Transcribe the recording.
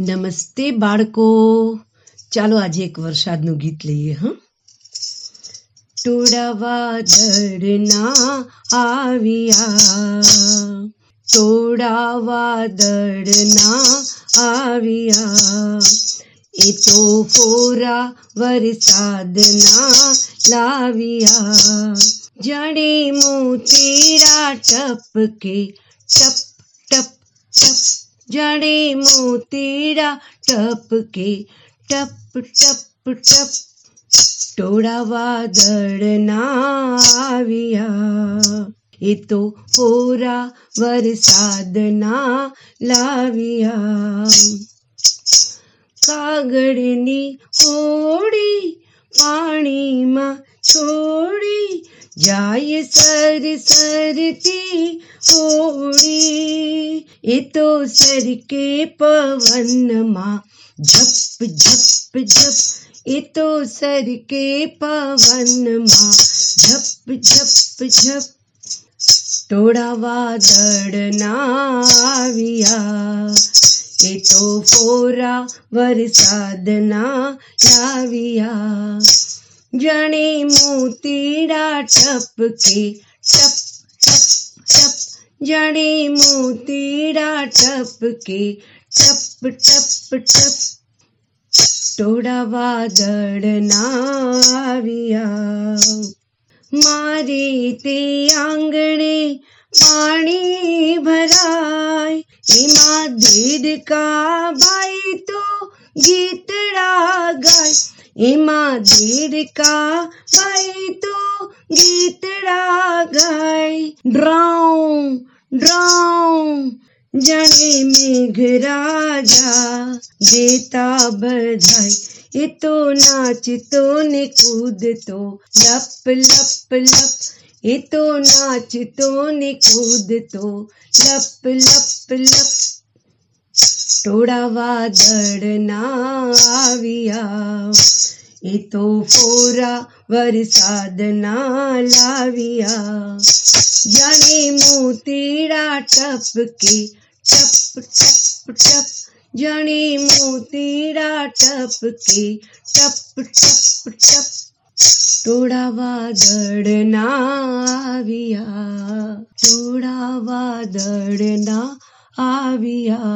નમસ્તે બાળકો. ચાલો આજે એક વરસાદનું ગીત લઈએ, હ? ટોળાવા દળના આવ્યા. ટોળાવા દળના આવ્યા. એ તો ફોરા વરસાદના લાવ્યા. જાણે મોતીરા ટપકે ટપ ટપ ટપ જાણે મોતીડા ટપકે ટપ ટપ ટપ ટોળા વાદળના આવ્યા એ તો પોરા વરસાદના લાવ્યા કાગળની હોડી પાણીમાં છોડી જાય સર સરતી હોડી એ તો સરકે પવનમાં ઝપ ઝપ ઝપ એ તો સરકે પવનમાં ઝપ ઝપ ઝપ ટોળા વાદળના આવ્યા એ તો ફોરા વરસાદના લાવ્યા જાણે મોતીડા ટપકે ટપ ટપ ટપ जड़े मोतीरा टप के टप टप टप। टोड़ा वादड़ नाविया मारे ते आंगणे पानी भराय इमा देड का भाई तो गीतड़ा गाय એમાં દેડકા ભાઈ તો ગીતડા ગાય ડ્રાઉ ડ્રાઉ જાણે મેઘરાજા દેતા બધાય એ તો નાચતો ને કૂદતો લપ લપ લપ એ તો નાચતો ને કૂદતો લપ લપ લપ ટોળા વાદળના આવ્યા. એ તો ફોરા વરસાદના લાવ્યા. જાણે મોતીડા ટપકે, ટપ ટપ ટપ. જાણે મોતીડા ટપકે, ટપ ટપ ટપ. ટોળા વાદળના આવ્યા. ટોળા વાદળના આવ્યા.